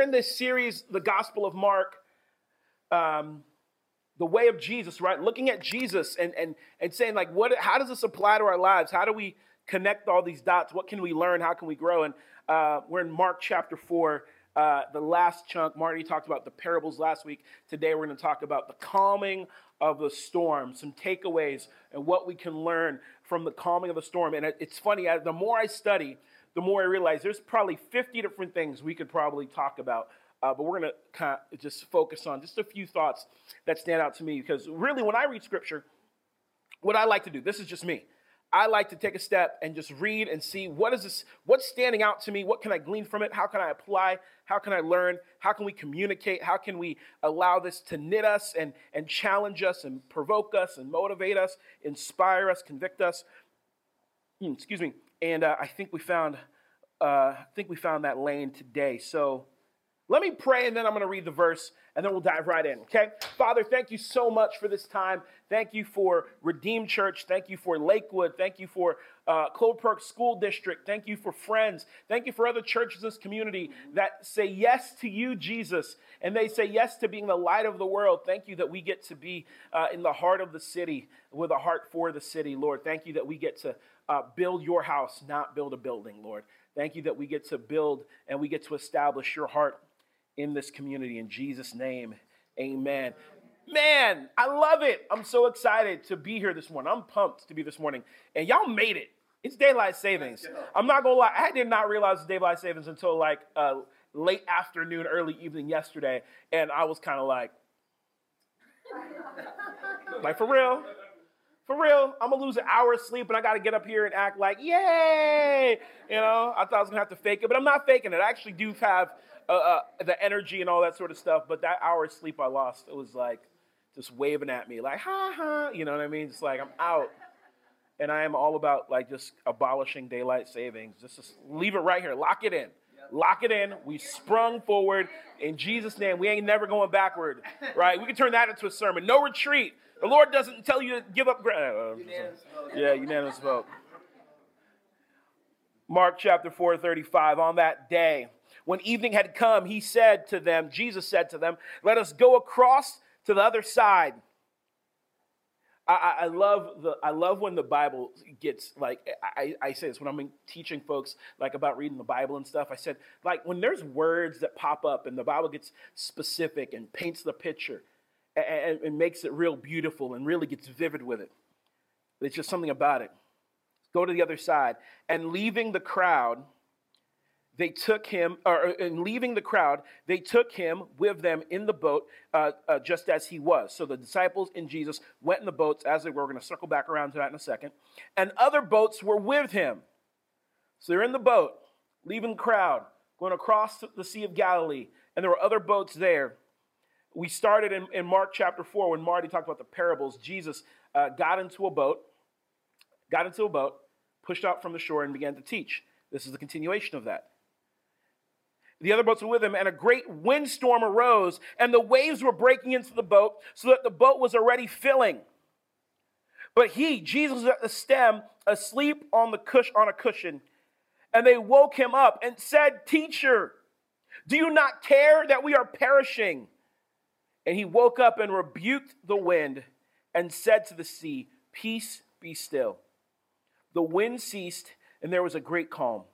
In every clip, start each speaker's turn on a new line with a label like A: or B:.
A: we're in this series, the Gospel of Mark, um, the way of Jesus, right? Looking at Jesus and and and saying like, what? How does this apply to our lives? How do we connect all these dots? What can we learn? How can we grow? And uh, we're in Mark chapter four. Uh, the last chunk, Marty talked about the parables last week. Today, we're going to talk about the calming of the storm, some takeaways, and what we can learn from the calming of the storm. And it's funny, the more I study, the more I realize there's probably 50 different things we could probably talk about. Uh, but we're going to just focus on just a few thoughts that stand out to me because really, when I read scripture, what I like to do, this is just me. I like to take a step and just read and see what is this, what's standing out to me, what can I glean from it, how can I apply, how can I learn, how can we communicate, how can we allow this to knit us and, and challenge us and provoke us and motivate us, inspire us, convict us. Hmm, excuse me. And uh, I think we found, uh, I think we found that lane today. So let me pray and then I'm going to read the verse and then we'll dive right in, okay? Father, thank you so much for this time. Thank you for Redeemed Church. Thank you for Lakewood. Thank you for uh, Park School District. Thank you for friends. Thank you for other churches in this community that say yes to you, Jesus, and they say yes to being the light of the world. Thank you that we get to be uh, in the heart of the city with a heart for the city, Lord. Thank you that we get to uh, build your house, not build a building, Lord. Thank you that we get to build and we get to establish your heart in this community. In Jesus' name, amen. Man, I love it. I'm so excited to be here this morning. I'm pumped to be this morning. And y'all made it. It's daylight savings. I'm not gonna lie, I did not realize it's daylight savings until like uh, late afternoon, early evening yesterday, and I was kind of like, like for real, for real, I'm gonna lose an hour of sleep and I gotta get up here and act like, yay! You know, I thought I was gonna have to fake it, but I'm not faking it. I actually do have uh, uh, the energy and all that sort of stuff. But that hour of sleep I lost, it was like just waving at me, like ha ha. You know what I mean? It's like I'm out, and I am all about like just abolishing daylight savings. Just, just leave it right here, lock it in. Lock it in. We sprung forward in Jesus' name. We ain't never going backward, right? We can turn that into a sermon. No retreat. The Lord doesn't tell you to give up ground. Uh, yeah, unanimous vote. Mark chapter 4, 35. On that day, when evening had come, he said to them, Jesus said to them, Let us go across to the other side. I, I, love the I love when the Bible gets like I, I say this when I'm teaching folks like about reading the Bible and stuff. I said like when there's words that pop up and the Bible gets specific and paints the picture and, and makes it real beautiful and really gets vivid with it. It's just something about it. Go to the other side and leaving the crowd they took him, or in leaving the crowd, they took him with them in the boat uh, uh, just as he was. So the disciples and Jesus went in the boats as they were. We're going to circle back around to that in a second. And other boats were with him. So they're in the boat, leaving the crowd, going across the Sea of Galilee, and there were other boats there. We started in, in Mark chapter 4 when Marty talked about the parables. Jesus uh, got into a boat, got into a boat, pushed out from the shore, and began to teach. This is the continuation of that. The other boats were with him, and a great windstorm arose, and the waves were breaking into the boat, so that the boat was already filling. But he, Jesus, was at the stem, asleep on the cush on a cushion. And they woke him up and said, Teacher, do you not care that we are perishing? And he woke up and rebuked the wind and said to the sea, Peace, be still. The wind ceased, and there was a great calm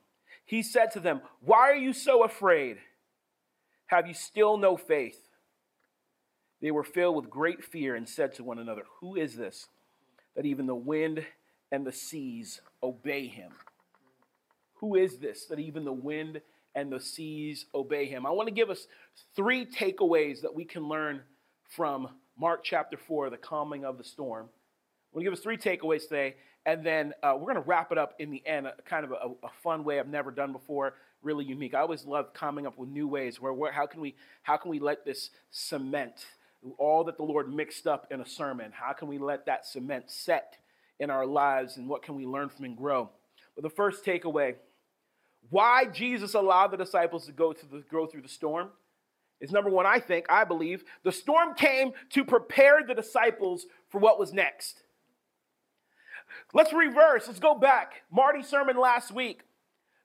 A: he said to them, Why are you so afraid? Have you still no faith? They were filled with great fear and said to one another, Who is this that even the wind and the seas obey him? Who is this that even the wind and the seas obey him? I want to give us three takeaways that we can learn from Mark chapter 4, the calming of the storm. I want to give us three takeaways today, and then uh, we're going to wrap it up in the end, kind of a, a, fun way I've never done before, really unique. I always love coming up with new ways where, where how can we how can we let this cement all that the Lord mixed up in a sermon? How can we let that cement set in our lives, and what can we learn from and grow? But the first takeaway: why Jesus allowed the disciples to go to the, go through the storm is number one. I think I believe the storm came to prepare the disciples for what was next. Let's reverse. Let's go back. Marty's sermon last week.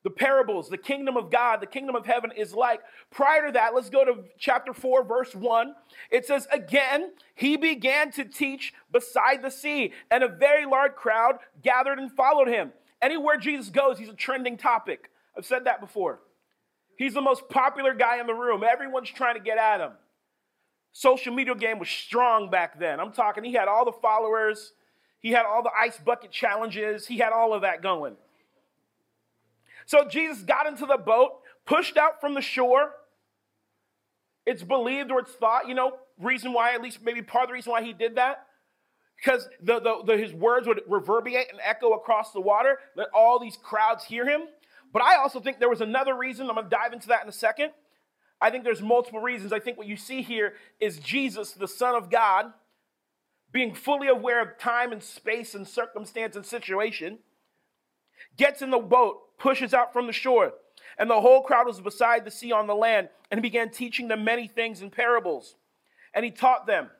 A: the parables, the kingdom of God, the kingdom of heaven is like. Prior to that, let's go to chapter 4, verse 1. It says, Again, he began to teach beside the sea, and a very large crowd gathered and followed him. Anywhere Jesus goes, he's a trending topic. I've said that before. He's the most popular guy in the room. Everyone's trying to get at him. Social media game was strong back then. I'm talking, he had all the followers, he had all the ice bucket challenges, he had all of that going. So Jesus got into the boat, pushed out from the shore. It's believed or it's thought, you know, reason why, at least maybe part of the reason why he did that, because the, the, the, his words would reverberate and echo across the water, let all these crowds hear him. But I also think there was another reason. I'm going to dive into that in a second. I think there's multiple reasons. I think what you see here is Jesus, the Son of God, being fully aware of time and space and circumstance and situation, gets in the boat, pushes out from the shore. And the whole crowd was beside the sea on the land, and he began teaching them many things in parables. And he taught them.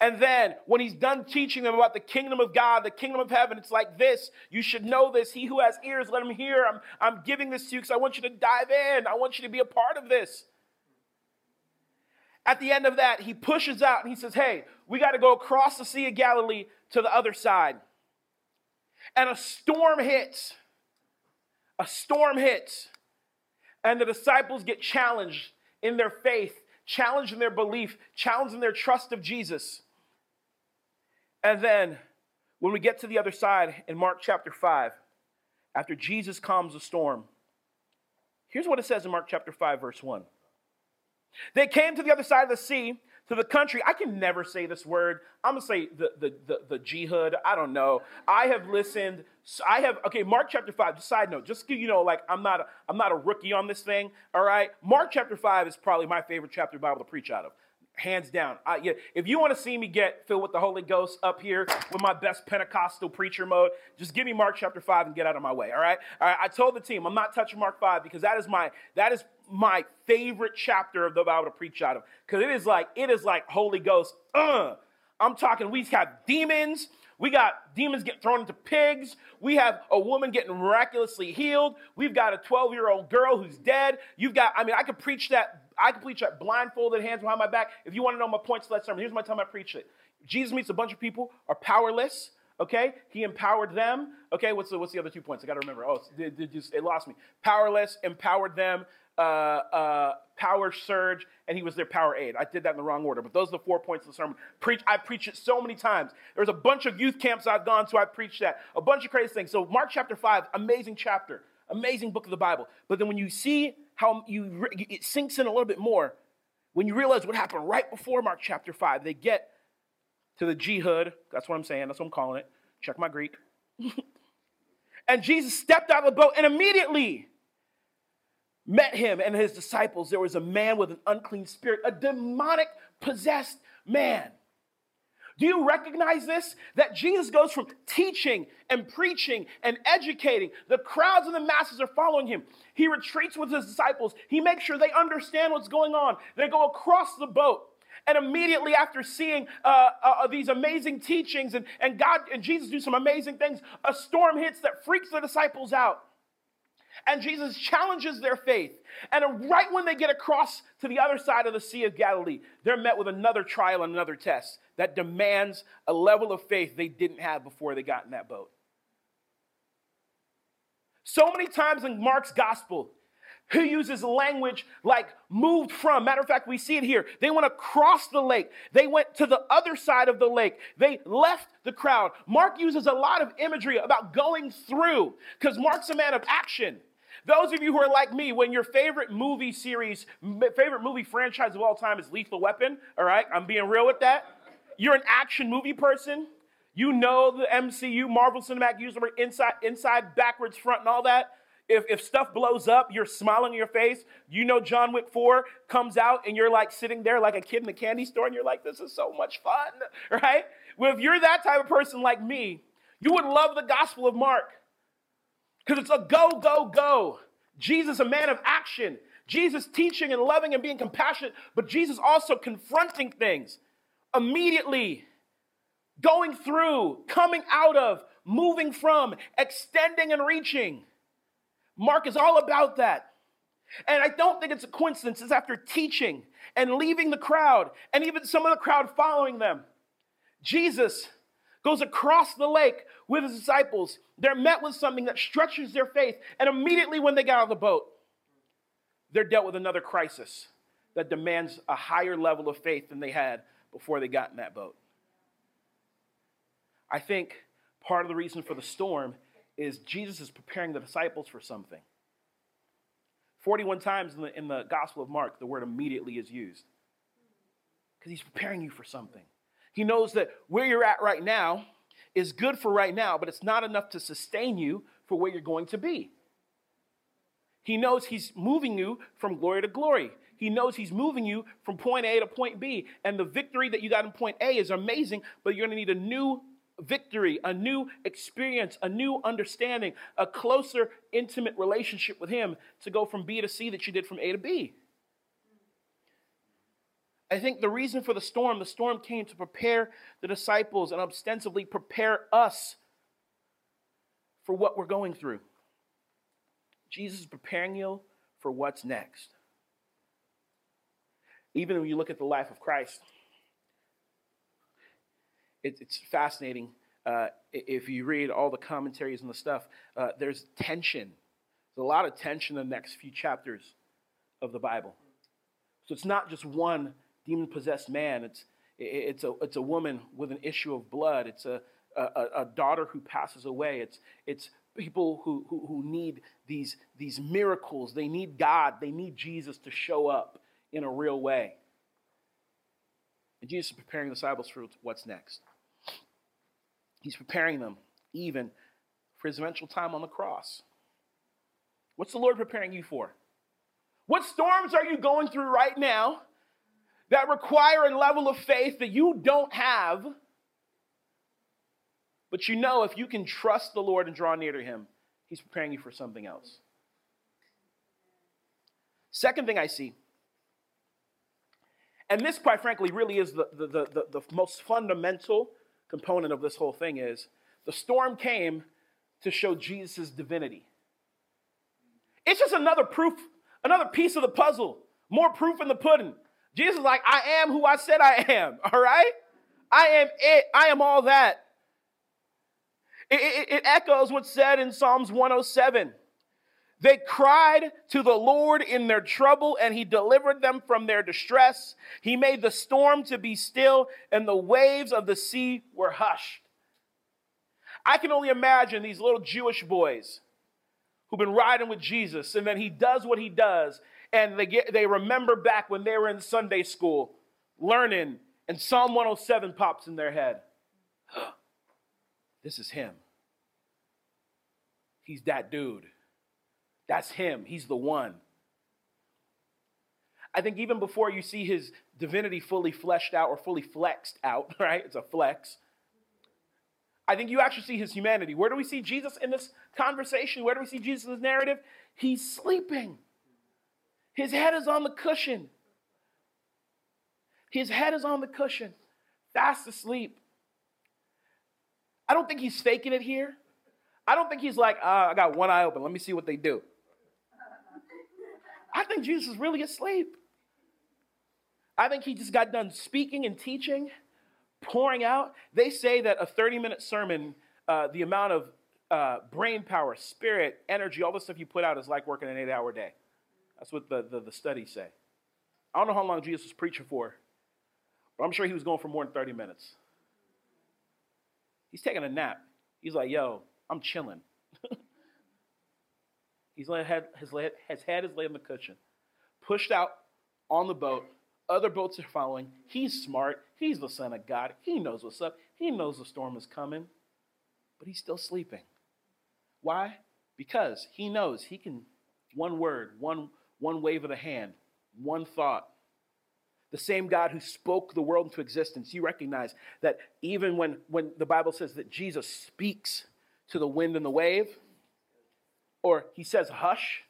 A: And then, when he's done teaching them about the kingdom of God, the kingdom of heaven, it's like this. You should know this. He who has ears, let him hear. I'm, I'm giving this to you because I want you to dive in. I want you to be a part of this. At the end of that, he pushes out and he says, Hey, we got to go across the Sea of Galilee to the other side. And a storm hits a storm hits, and the disciples get challenged in their faith, challenged in their belief, challenged in their trust of Jesus. And then when we get to the other side in Mark chapter 5, after Jesus calms the storm, here's what it says in Mark chapter 5, verse 1. They came to the other side of the sea to the country. I can never say this word. I'm gonna say the the the, the jihad. I don't know. I have listened. I have okay. Mark chapter five. Just side note, just you know, like I'm not a, I'm not a rookie on this thing. All right. Mark chapter five is probably my favorite chapter of the Bible to preach out of hands down. I, yeah, if you want to see me get filled with the Holy Ghost up here with my best Pentecostal preacher mode, just give me Mark chapter five and get out of my way. All right. All right. I told the team I'm not touching Mark five because that is my that is my favorite chapter of the Bible to preach out of because it is like it is like Holy Ghost. Uh, I'm talking. We have demons. We got demons getting thrown into pigs. We have a woman getting miraculously healed. We've got a 12 year old girl who's dead. You've got, I mean, I could preach that. I could preach blindfolded, hands behind my back. If you want to know my points to that sermon, here's my time I preach it. Jesus meets a bunch of people are powerless. Okay, he empowered them. Okay, what's the what's the other two points? I got to remember. Oh, it, it, just, it lost me. Powerless, empowered them uh, uh, power surge, and he was their Powerade. I did that in the wrong order, but those are the four points of the sermon. Preach, I preach it so many times. There's a bunch of youth camps I've gone to, I preached that. A bunch of crazy things. So Mark chapter 5, amazing chapter, amazing book of the Bible. But then when you see how you it sinks in a little bit more, when you realize what happened right before Mark chapter 5, they get to the jihad. That's what I'm saying. That's what I'm calling it. Check my Greek. and Jesus stepped out of the boat, and immediately met him and his disciples, there was a man with an unclean spirit, a demonic possessed man. Do you recognize this? That Jesus goes from teaching and preaching and educating. The crowds and the masses are following him. He retreats with his disciples. He makes sure they understand what's going on. They go across the boat. And immediately after seeing uh, uh, these amazing teachings and, and God and Jesus do some amazing things, a storm hits that freaks the disciples out. And Jesus challenges their faith. And right when they get across to the other side of the Sea of Galilee, they're met with another trial and another test that demands a level of faith they didn't have before they got in that boat. So many times in Mark's gospel, he uses language like moved from. Matter of fact, we see it here. They went across the lake. They went to the other side of the lake. They left the crowd. Mark uses a lot of imagery about going through because Mark's a man of action. Those of you who are like me, when your favorite movie series, favorite movie franchise of all time is Lethal Weapon, all right, I'm being real with that. You're an action movie person. You know the MCU, Marvel Cinematic Universe, inside, inside, backwards, front, and all that. If, if stuff blows up, you're smiling in your face. You know John Wick 4 comes out and you're like sitting there like a kid in the candy store and you're like, this is so much fun, right? Well, if you're that type of person like me, you would love the Gospel of Mark because it's a go, go, go. Jesus, a man of action. Jesus teaching and loving and being compassionate, but Jesus also confronting things immediately, going through, coming out of, moving from, extending and reaching. Mark is all about that. And I don't think it's a coincidence. It's after teaching and leaving the crowd, and even some of the crowd following them. Jesus goes across the lake with his disciples. They're met with something that stretches their faith, and immediately when they get out of the boat, they're dealt with another crisis that demands a higher level of faith than they had before they got in that boat. I think part of the reason for the storm is Jesus is preparing the disciples for something. 41 times in the, in the Gospel of Mark, the word immediately is used because he's preparing you for something. He knows that where you're at right now is good for right now, but it's not enough to sustain you for where you're going to be. He knows he's moving you from glory to glory. He knows he's moving you from point A to point B. And the victory that you got in point A is amazing, but you're going to need a new victory, a new experience, a new understanding, a closer, intimate relationship with Him to go from B to C that you did from A to B. I think the reason for the storm, the storm came to prepare the disciples and ostensibly prepare us for what we're going through. Jesus is preparing you for what's next. Even when you look at the life of Christ, it, it's fascinating. Uh, if you read all the commentaries and the stuff, uh, there's tension. There's a lot of tension in the next few chapters of the Bible. So it's not just one demon possessed man, it's, it's, a, it's a woman with an issue of blood, it's a, a, a daughter who passes away, it's, it's people who, who, who need these, these miracles. They need God, they need Jesus to show up in a real way. And Jesus is preparing the disciples for what's next. He's preparing them even for his eventual time on the cross. What's the Lord preparing you for? What storms are you going through right now that require a level of faith that you don't have? But you know if you can trust the Lord and draw near to him, he's preparing you for something else. Second thing I see, and this, quite frankly, really is the, the, the, the, most fundamental component of this whole thing is the storm came to show Jesus' divinity. It's just another proof, another piece of the puzzle, more proof in the pudding. Jesus is like, I am who I said I am, all right? I am it, I am all that. It, it, it echoes what's said in Psalms 107. They cried to the Lord in their trouble, and he delivered them from their distress. He made the storm to be still, and the waves of the sea were hushed. I can only imagine these little Jewish boys who've been riding with Jesus, and then he does what he does, and they, get, they remember back when they were in Sunday school learning, and Psalm 107 pops in their head. this is him. He's that dude. That's him. He's the one. I think even before you see his divinity fully fleshed out or fully flexed out, right? It's a flex. I think you actually see his humanity. Where do we see Jesus in this conversation? Where do we see Jesus in this narrative? He's sleeping. His head is on the cushion. His head is on the cushion, fast asleep. I don't think he's faking it here. I don't think he's like, uh, I got one eye open. Let me see what they do. I think Jesus is really asleep. I think he just got done speaking and teaching, pouring out. They say that a 30 minute sermon, uh, the amount of uh, brain power, spirit, energy, all the stuff you put out is like working an eight hour day. That's what the, the, the studies say. I don't know how long Jesus was preaching for, but I'm sure he was going for more than 30 minutes. He's taking a nap. He's like, yo, I'm chilling. He's laid, head, his, laid, his laid on the cushion, pushed out on the boat. Other boats are following. He's smart. He's the son of God. He knows what's up. He knows the storm is coming, but he's still sleeping. Why? Because he knows he can, one word, one, one wave of the hand, one thought. The same God who spoke the world into existence, you recognize that even when, when the Bible says that Jesus speaks to the wind and the wave, or he says hush,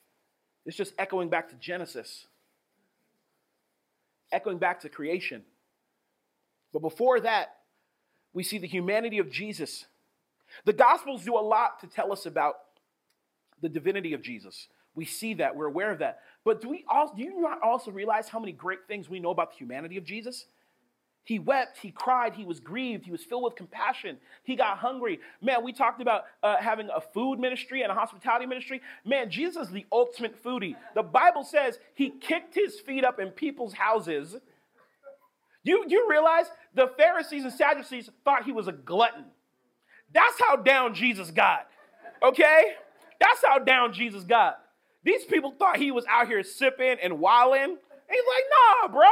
A: it's just echoing back to Genesis, echoing back to creation. But before that, we see the humanity of Jesus. The Gospels do a lot to tell us about the divinity of Jesus. We see that, we're aware of that. But do we also do you not also realize how many great things we know about the humanity of Jesus? He wept, he cried, he was grieved, he was filled with compassion, he got hungry. Man, we talked about uh, having a food ministry and a hospitality ministry. Man, Jesus is the ultimate foodie. The Bible says he kicked his feet up in people's houses. You, you realize the Pharisees and Sadducees thought he was a glutton. That's how down Jesus got, okay? That's how down Jesus got. These people thought he was out here sipping and wilding. And he's like, nah, bro.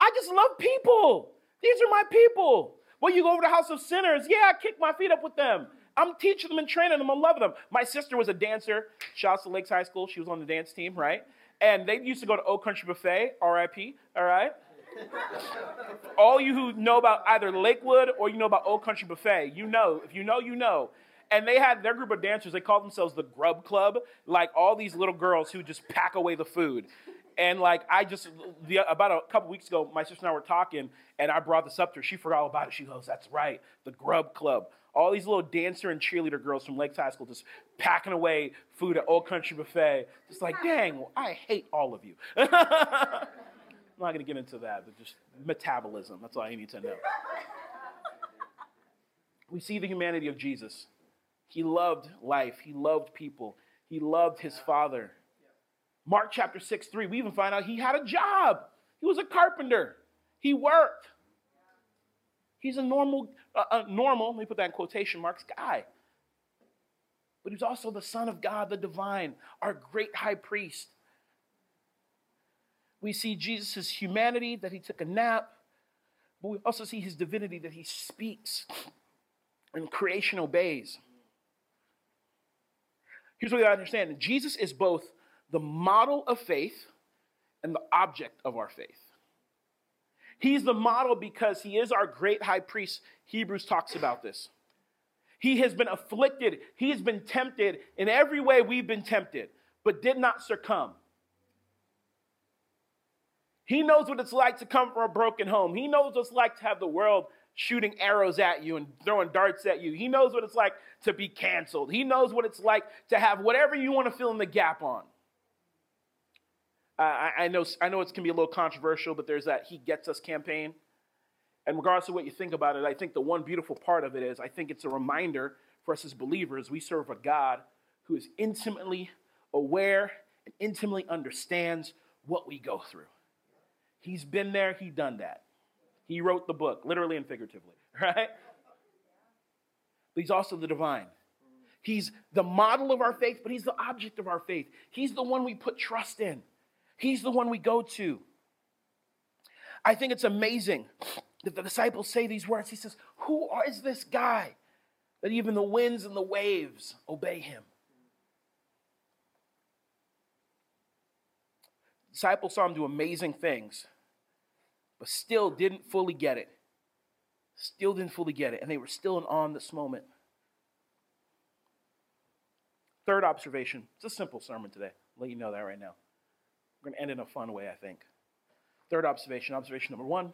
A: I just love people. These are my people. Well, you go over to the house of sinners. Yeah, I kick my feet up with them. I'm teaching them and training them. I'm loving them. My sister was a dancer. Shouts to Lakes High School. She was on the dance team, right? And they used to go to Old Country Buffet, RIP, all right? All you who know about either Lakewood or you know about Old Country Buffet, you know. If you know, you know. And they had their group of dancers, they called themselves the Grub Club, like all these little girls who just pack away the food. And like I just the, about a couple weeks ago, my sister and I were talking, and I brought this up to her. She forgot all about it. She goes, "That's right, the Grub Club." All these little dancer and cheerleader girls from Lakes High School just packing away food at Old Country Buffet. Just like, dang, I hate all of you. I'm not to get into that, but just metabolism. That's all you need to know. we see the humanity of Jesus. He loved life, he loved people, he loved his father. Mark chapter 6, 3, we even find out he had a job. He was a carpenter. He worked. He's a normal, uh, a normal, let me put that in quotation marks, guy. But he's also the Son of God, the divine, our great high priest. We see Jesus' humanity, that he took a nap, but we also see his divinity, that he speaks and creation obeys. Here's what we understand Jesus is both the model of faith and the object of our faith. He's the model because he is our great high priest. Hebrews talks about this. He has been afflicted, he has been tempted in every way we've been tempted, but did not succumb. He knows what it's like to come from a broken home. He knows what it's like to have the world shooting arrows at you and throwing darts at you. He knows what it's like to be canceled. He knows what it's like to have whatever you want to fill in the gap on. I, I, know, I know it's can be a little controversial, but there's that He Gets Us campaign. And regardless of what you think about it, I think the one beautiful part of it is I think it's a reminder for us as believers we serve a God who is intimately aware and intimately understands what we go through. He's been there, he done that. He wrote the book, literally and figuratively, right? But he's also the divine. He's the model of our faith, but he's the object of our faith. He's the one we put trust in. He's the one we go to. I think it's amazing that the disciples say these words. He says, Who is this guy that even the winds and the waves obey him? Disciples saw him do amazing things, but still didn't fully get it. Still didn't fully get it, and they were still in awe in this moment. Third observation. It's a simple sermon today. I'll let you know that right now. We're going to end in a fun way, I think. Third observation. Observation number one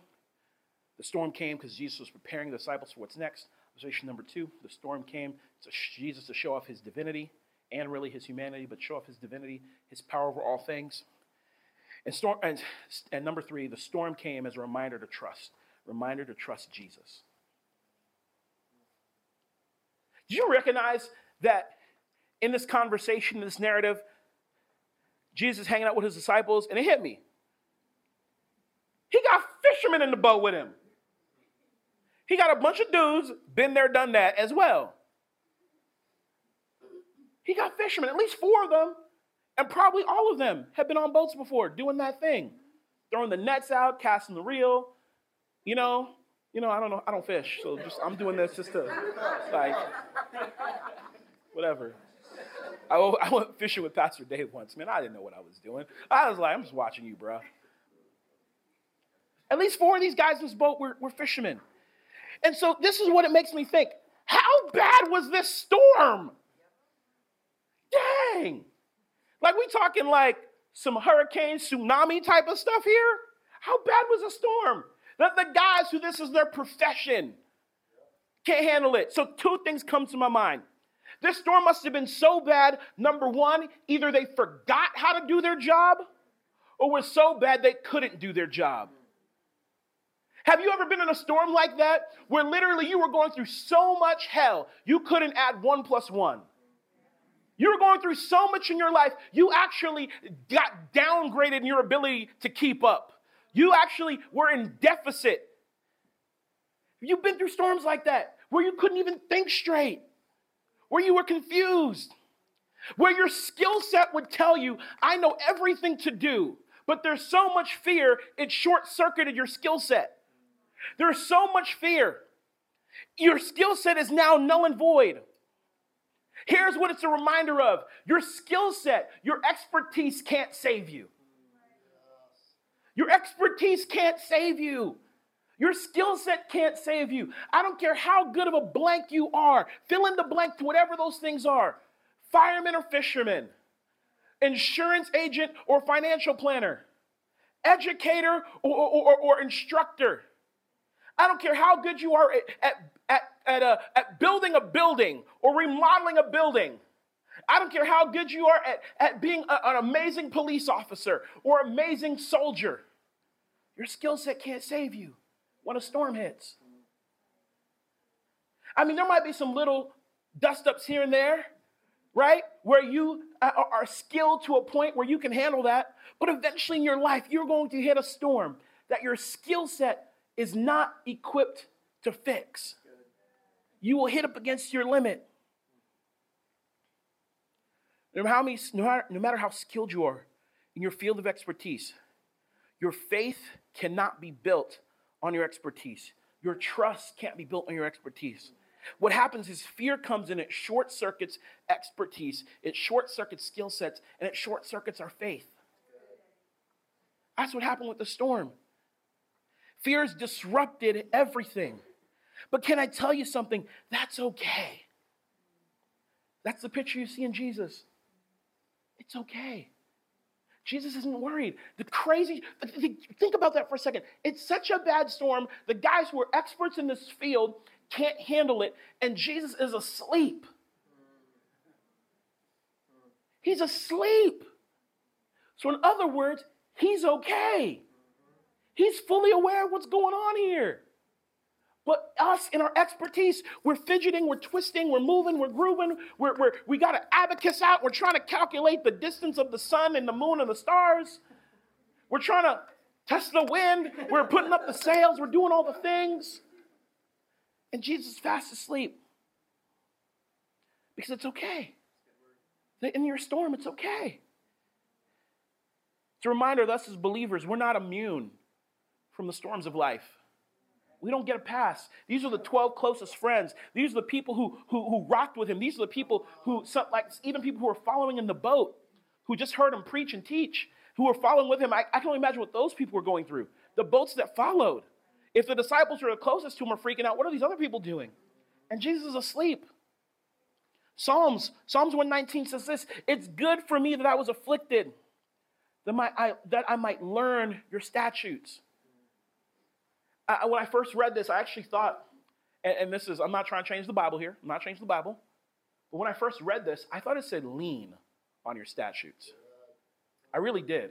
A: the storm came because Jesus was preparing the disciples for what's next. Observation number two the storm came to Jesus to show off his divinity and really his humanity, but show off his divinity, his power over all things. And, storm, and, and number three, the storm came as a reminder to trust, reminder to trust Jesus. Do you recognize that in this conversation, in this narrative, Jesus hanging out with his disciples, and it hit me. He got fishermen in the boat with him. He got a bunch of dudes, been there, done that as well. He got fishermen, at least four of them, and probably all of them have been on boats before doing that thing. Throwing the nets out, casting the reel. You know, you know, I don't know, I don't fish, so just I'm doing this just to like whatever. I, I went fishing with Pastor Dave once. Man, I didn't know what I was doing. I was like, I'm just watching you, bro. At least four of these guys in this boat were, were fishermen. And so this is what it makes me think. How bad was this storm? Dang. Like we talking like some hurricane, tsunami type of stuff here? How bad was the storm? The, the guys who this is their profession can't handle it. So two things come to my mind. This storm must have been so bad. Number one, either they forgot how to do their job or was so bad they couldn't do their job. Have you ever been in a storm like that where literally you were going through so much hell you couldn't add one plus one? You were going through so much in your life, you actually got downgraded in your ability to keep up. You actually were in deficit. You've been through storms like that where you couldn't even think straight, where you were confused, where your skill set would tell you, I know everything to do, but there's so much fear, it short circuited your skill set. There's so much fear. Your skill set is now null and void. Here's what it's a reminder of your skill set, your expertise can't save you. Your expertise can't save you. Your skill set can't save you. I don't care how good of a blank you are. Fill in the blank to whatever those things are fireman or fisherman, insurance agent or financial planner, educator or, or, or, or instructor. I don't care how good you are at, at, at, at, uh, at building a building or remodeling a building. I don't care how good you are at, at being a, an amazing police officer or amazing soldier. Your skill set can't save you when a storm hits. I mean, there might be some little dust ups here and there, right? Where you uh, are skilled to a point where you can handle that. But eventually in your life, you're going to hit a storm that your skill set is not equipped to fix. You will hit up against your limit. No matter, how many, no, matter, no matter how skilled you are in your field of expertise, your faith cannot be built on your expertise. Your trust can't be built on your expertise. What happens is fear comes in, it short circuits expertise, it short circuits skill sets, and it short circuits our faith. That's what happened with the storm. Fears disrupted everything. But can I tell you something? That's okay. That's the picture you see in Jesus. It's okay. Jesus isn't worried. The crazy, think about that for a second. It's such a bad storm. The guys who are experts in this field can't handle it, and Jesus is asleep. He's asleep. So, in other words, he's okay. He's fully aware of what's going on here. But us in our expertise, we're fidgeting, we're twisting, we're moving, we're grooving, we're, we're, we got an abacus out, we're trying to calculate the distance of the sun and the moon and the stars. We're trying to test the wind, we're putting up the sails, we're doing all the things. And Jesus fast asleep. Because it's okay. In your storm, it's okay. It's a reminder of us as believers, we're not immune from the storms of life. We don't get a pass. These are the 12 closest friends. These are the people who, who, who rocked with him. These are the people who, some, like even people who are following in the boat, who just heard him preach and teach, who were following with him. I, I can only imagine what those people were going through. The boats that followed. If the disciples who are closest to him are freaking out, what are these other people doing? And Jesus is asleep. Psalms, Psalms 119 says this It's good for me that I was afflicted, that, my, I, that I might learn your statutes. I, when I first read this, I actually thought, and, and, this is, I'm not trying to change the Bible here, I'm not changing the Bible, but when I first read this, I thought it said lean on your statutes. I really did.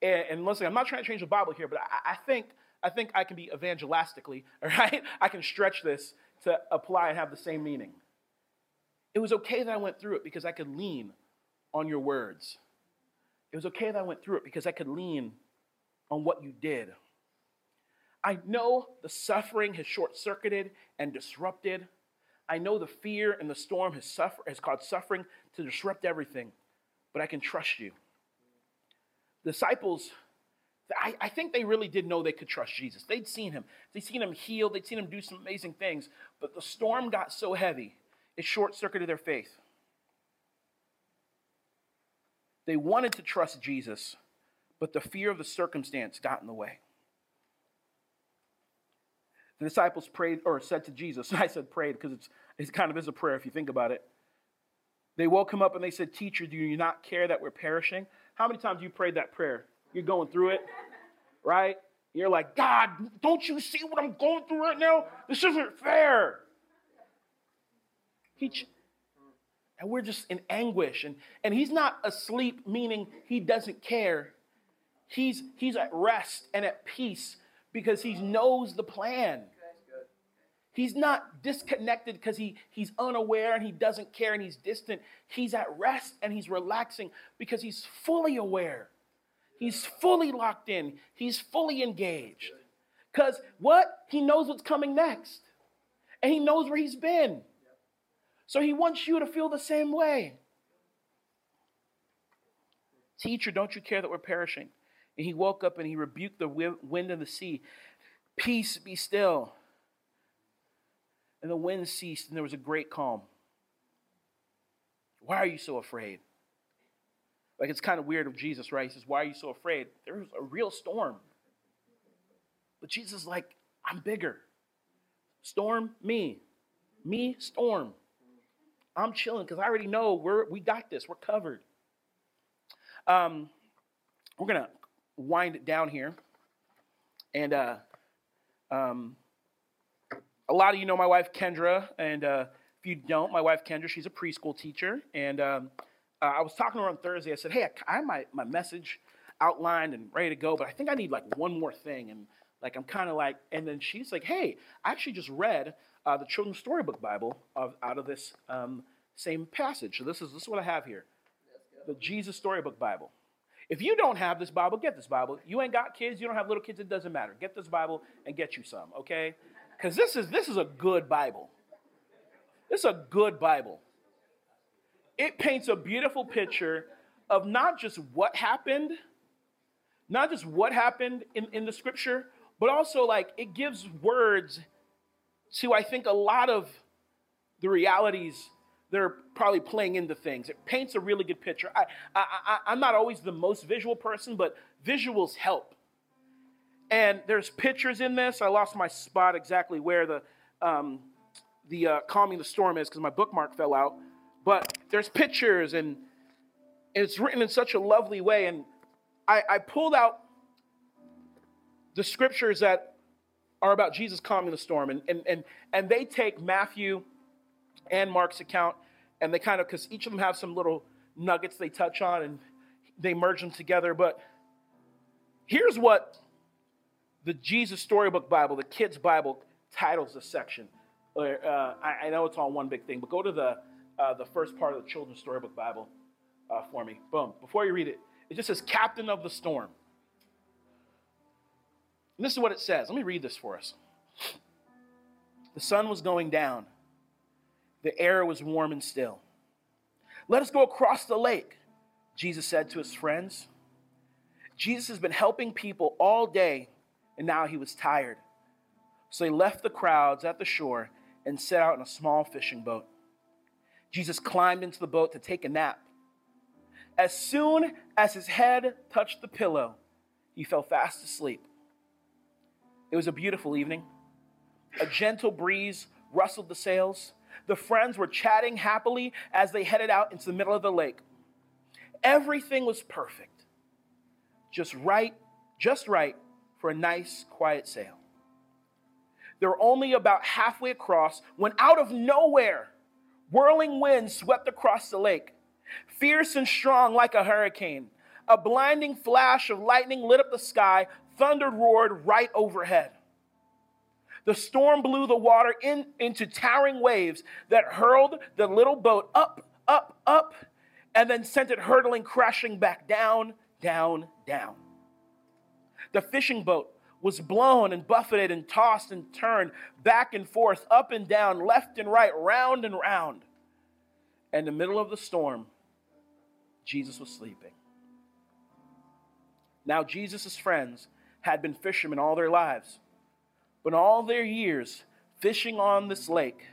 A: And, and listen, I'm not trying to change the Bible here, but I, I think I think I can be evangelistically, all right? I can stretch this to apply and have the same meaning. It was okay that I went through it because I could lean on your words. It was okay that I went through it because I could lean on what you did. I know the suffering has short circuited and disrupted. I know the fear and the storm has, suffer- has caused suffering to disrupt everything, but I can trust you. Disciples, I, I think they really did know they could trust Jesus. They'd seen him, they'd seen him heal, they'd seen him do some amazing things, but the storm got so heavy, it short circuited their faith. They wanted to trust Jesus, but the fear of the circumstance got in the way. The disciples prayed or said to Jesus, I said prayed because it's, it kind of is a prayer if you think about it. They woke him up and they said, Teacher, do you not care that we're perishing? How many times you prayed that prayer? You're going through it, right? You're like, God, don't you see what I'm going through right now? This isn't fair. He, And we're just in anguish. And, and he's not asleep, meaning he doesn't care. He's, he's at rest and at peace because he knows the plan. He's not disconnected because he, he's unaware and he doesn't care and he's distant. He's at rest and he's relaxing because he's fully aware. He's fully locked in. He's fully engaged. Because what? He knows what's coming next. And he knows where he's been. So he wants you to feel the same way. Teacher, don't you care that we're perishing? And he woke up and he rebuked the wind and the sea. Peace, be still. And the wind ceased, and there was a great calm. Why are you so afraid? Like it's kind of weird of Jesus, right? He says, Why are you so afraid? There's a real storm. But Jesus is like, I'm bigger. Storm, me. Me, storm. I'm chilling because I already know we're we got this. We're covered. Um, we're gonna wind it down here. And uh, um, a lot of you know my wife Kendra, and uh, if you don't, my wife Kendra, she's a preschool teacher. And um, uh, I was talking to her on Thursday. I said, "Hey, I have my my message outlined and ready to go, but I think I need like one more thing." And like I'm kind of like, and then she's like, "Hey, I actually just read uh, the Children's Storybook Bible of, out of this um, same passage. So this is this is what I have here, the Jesus Storybook Bible." If you don't have this Bible, get this Bible. You ain't got kids, you don't have little kids, it doesn't matter. Get this Bible and get you some, okay? Because this is this is a good Bible. This is a good Bible. It paints a beautiful picture of not just what happened, not just what happened in, in the scripture, but also like it gives words to, I think, a lot of the realities that are probably playing into things. It paints a really good picture. I, I, I, I'm not always the most visual person, but visuals help. And there's pictures in this. I lost my spot exactly where the um, the uh, calming the storm is because my bookmark fell out. But there's pictures and, and it's written in such a lovely way. And I, I pulled out the scriptures that are about Jesus calming the storm, and and and and they take Matthew and Mark's account, and they kind of because each of them have some little nuggets they touch on, and they merge them together. But here's what the Jesus Storybook Bible, the Kids Bible, titles this section. Uh, I, I, know it's all one big thing, but go to the uh, the first part of the Children's Storybook Bible uh, for me. Boom. Before you read it, it just says Captain of the Storm. And this is what it says. Let me read this for us. The sun was going down, the air was warm and still. Let us go across the lake, Jesus said to his friends. Jesus has been helping people all day and now he was tired. So he left the crowds at the shore and set out in a small fishing boat. Jesus climbed into the boat to take a nap. As soon as his head touched the pillow, he fell fast asleep. It was a beautiful evening. A gentle breeze rustled the sails. The friends were chatting happily as they headed out into the middle of the lake. Everything was perfect. Just right, just right for a nice, quiet sail. They were only about halfway across when, out of nowhere, whirling winds swept across the lake, fierce and strong like a hurricane. A blinding flash of lightning lit up the sky, thunder roared right overhead. The storm blew the water in, into towering waves that hurled the little boat up, up, up, and then sent it hurtling, crashing back down, down, down. The fishing boat was blown and buffeted and tossed and turned back and forth, up and down, left and right, round and round. In the middle of the storm, Jesus was sleeping. Now, Jesus' friends had been fishermen all their lives, but all their years fishing on this lake,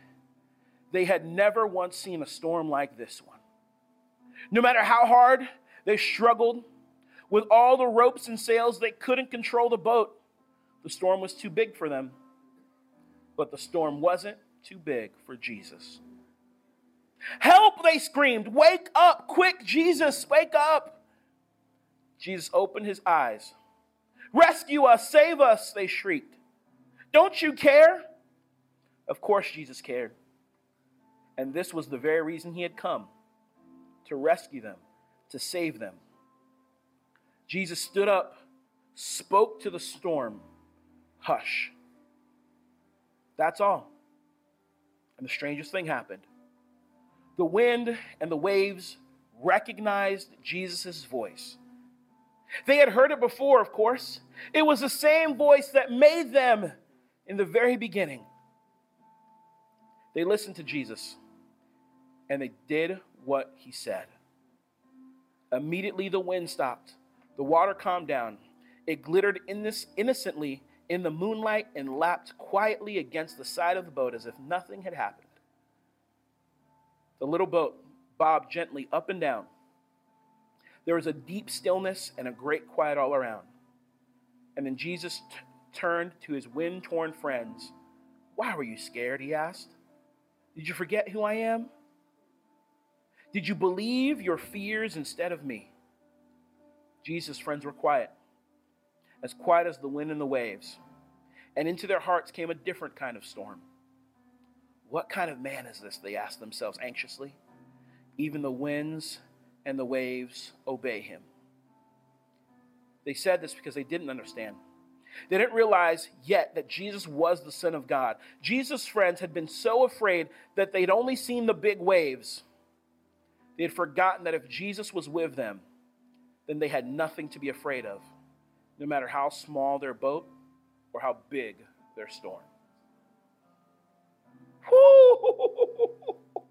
A: they had never once seen a storm like this one. No matter how hard they struggled, with all the ropes and sails, they couldn't control the boat. The storm was too big for them. But the storm wasn't too big for Jesus. Help, they screamed. Wake up, quick, Jesus, wake up. Jesus opened his eyes. Rescue us, save us, they shrieked. Don't you care? Of course, Jesus cared. And this was the very reason he had come to rescue them, to save them. Jesus stood up, spoke to the storm, hush. That's all. And the strangest thing happened. The wind and the waves recognized Jesus' voice. They had heard it before, of course. It was the same voice that made them in the very beginning. They listened to Jesus and they did what he said. Immediately the wind stopped, the water calmed down. It glittered in this innocently in the moonlight and lapped quietly against the side of the boat as if nothing had happened. The little boat bobbed gently up and down. There was a deep stillness and a great quiet all around. And then Jesus t- turned to his wind torn friends. Why were you scared? He asked. Did you forget who I am? Did you believe your fears instead of me? Jesus' friends were quiet, as quiet as the wind and the waves. And into their hearts came a different kind of storm. What kind of man is this? They asked themselves anxiously. Even the winds and the waves obey him. They said this because they didn't understand. They didn't realize yet that Jesus was the Son of God. Jesus' friends had been so afraid that they'd only seen the big waves. They had forgotten that if Jesus was with them, then they had nothing to be afraid of, no matter how small their boat or how big their storm. Woo!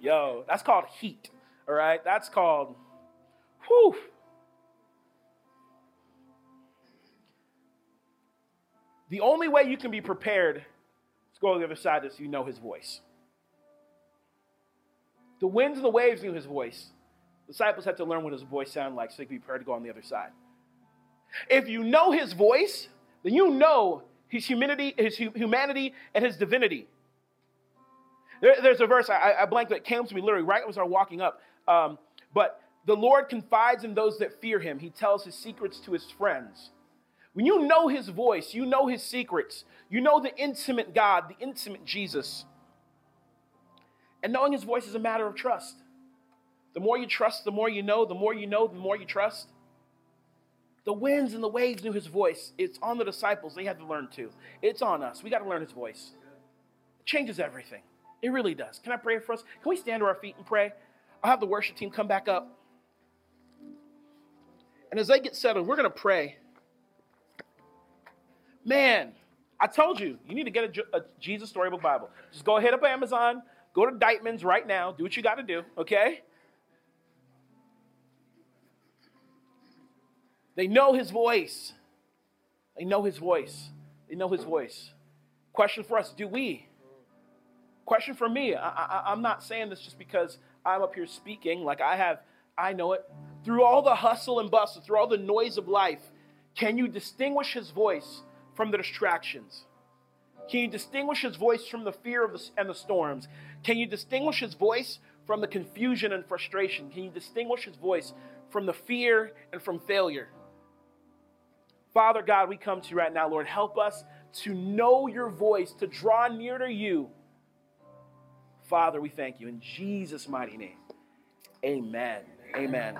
A: Yo, that's called heat, all right? That's called, whew. The only way you can be prepared is to go to the other side is you know his voice. The winds and the waves knew his voice. Disciples had to learn what his voice sounded like so they could be prepared to go on the other side. If you know his voice, then you know his humanity, his humanity and his divinity. There, there's a verse, I, I blanked, that came to me literally right as I was walking up. Um, but the Lord confides in those that fear him. He tells his secrets to his friends. When you know his voice, you know his secrets, you know the intimate God, the intimate Jesus. And knowing his voice is a matter of trust. The more you trust, the more you know. The more you know, the more you trust. The winds and the waves knew his voice. It's on the disciples. They had to learn too. It's on us. We got to learn his voice. It changes everything. It really does. Can I pray for us? Can we stand to our feet and pray? I'll have the worship team come back up. And as they get settled, we're going to pray. Man, I told you, you need to get a, a Jesus Storybook Bible. Just go ahead up Amazon, go to Dykeman's right now, do what you got to do, okay? They know his voice. They know his voice. They know his voice. Question for us Do we? Question for me. I, am not saying this just because I'm up here speaking like I have, I know it. Through all the hustle and bustle, through all the noise of life, can you distinguish his voice from the distractions? Can you distinguish his voice from the fear of the, and the storms? Can you distinguish his voice from the confusion and frustration? Can you distinguish his voice from the fear and from failure? Father God, we come to you right now, Lord. Help us to know your voice, to draw near to you. Father, we thank you in Jesus' mighty name. Amen. Amen.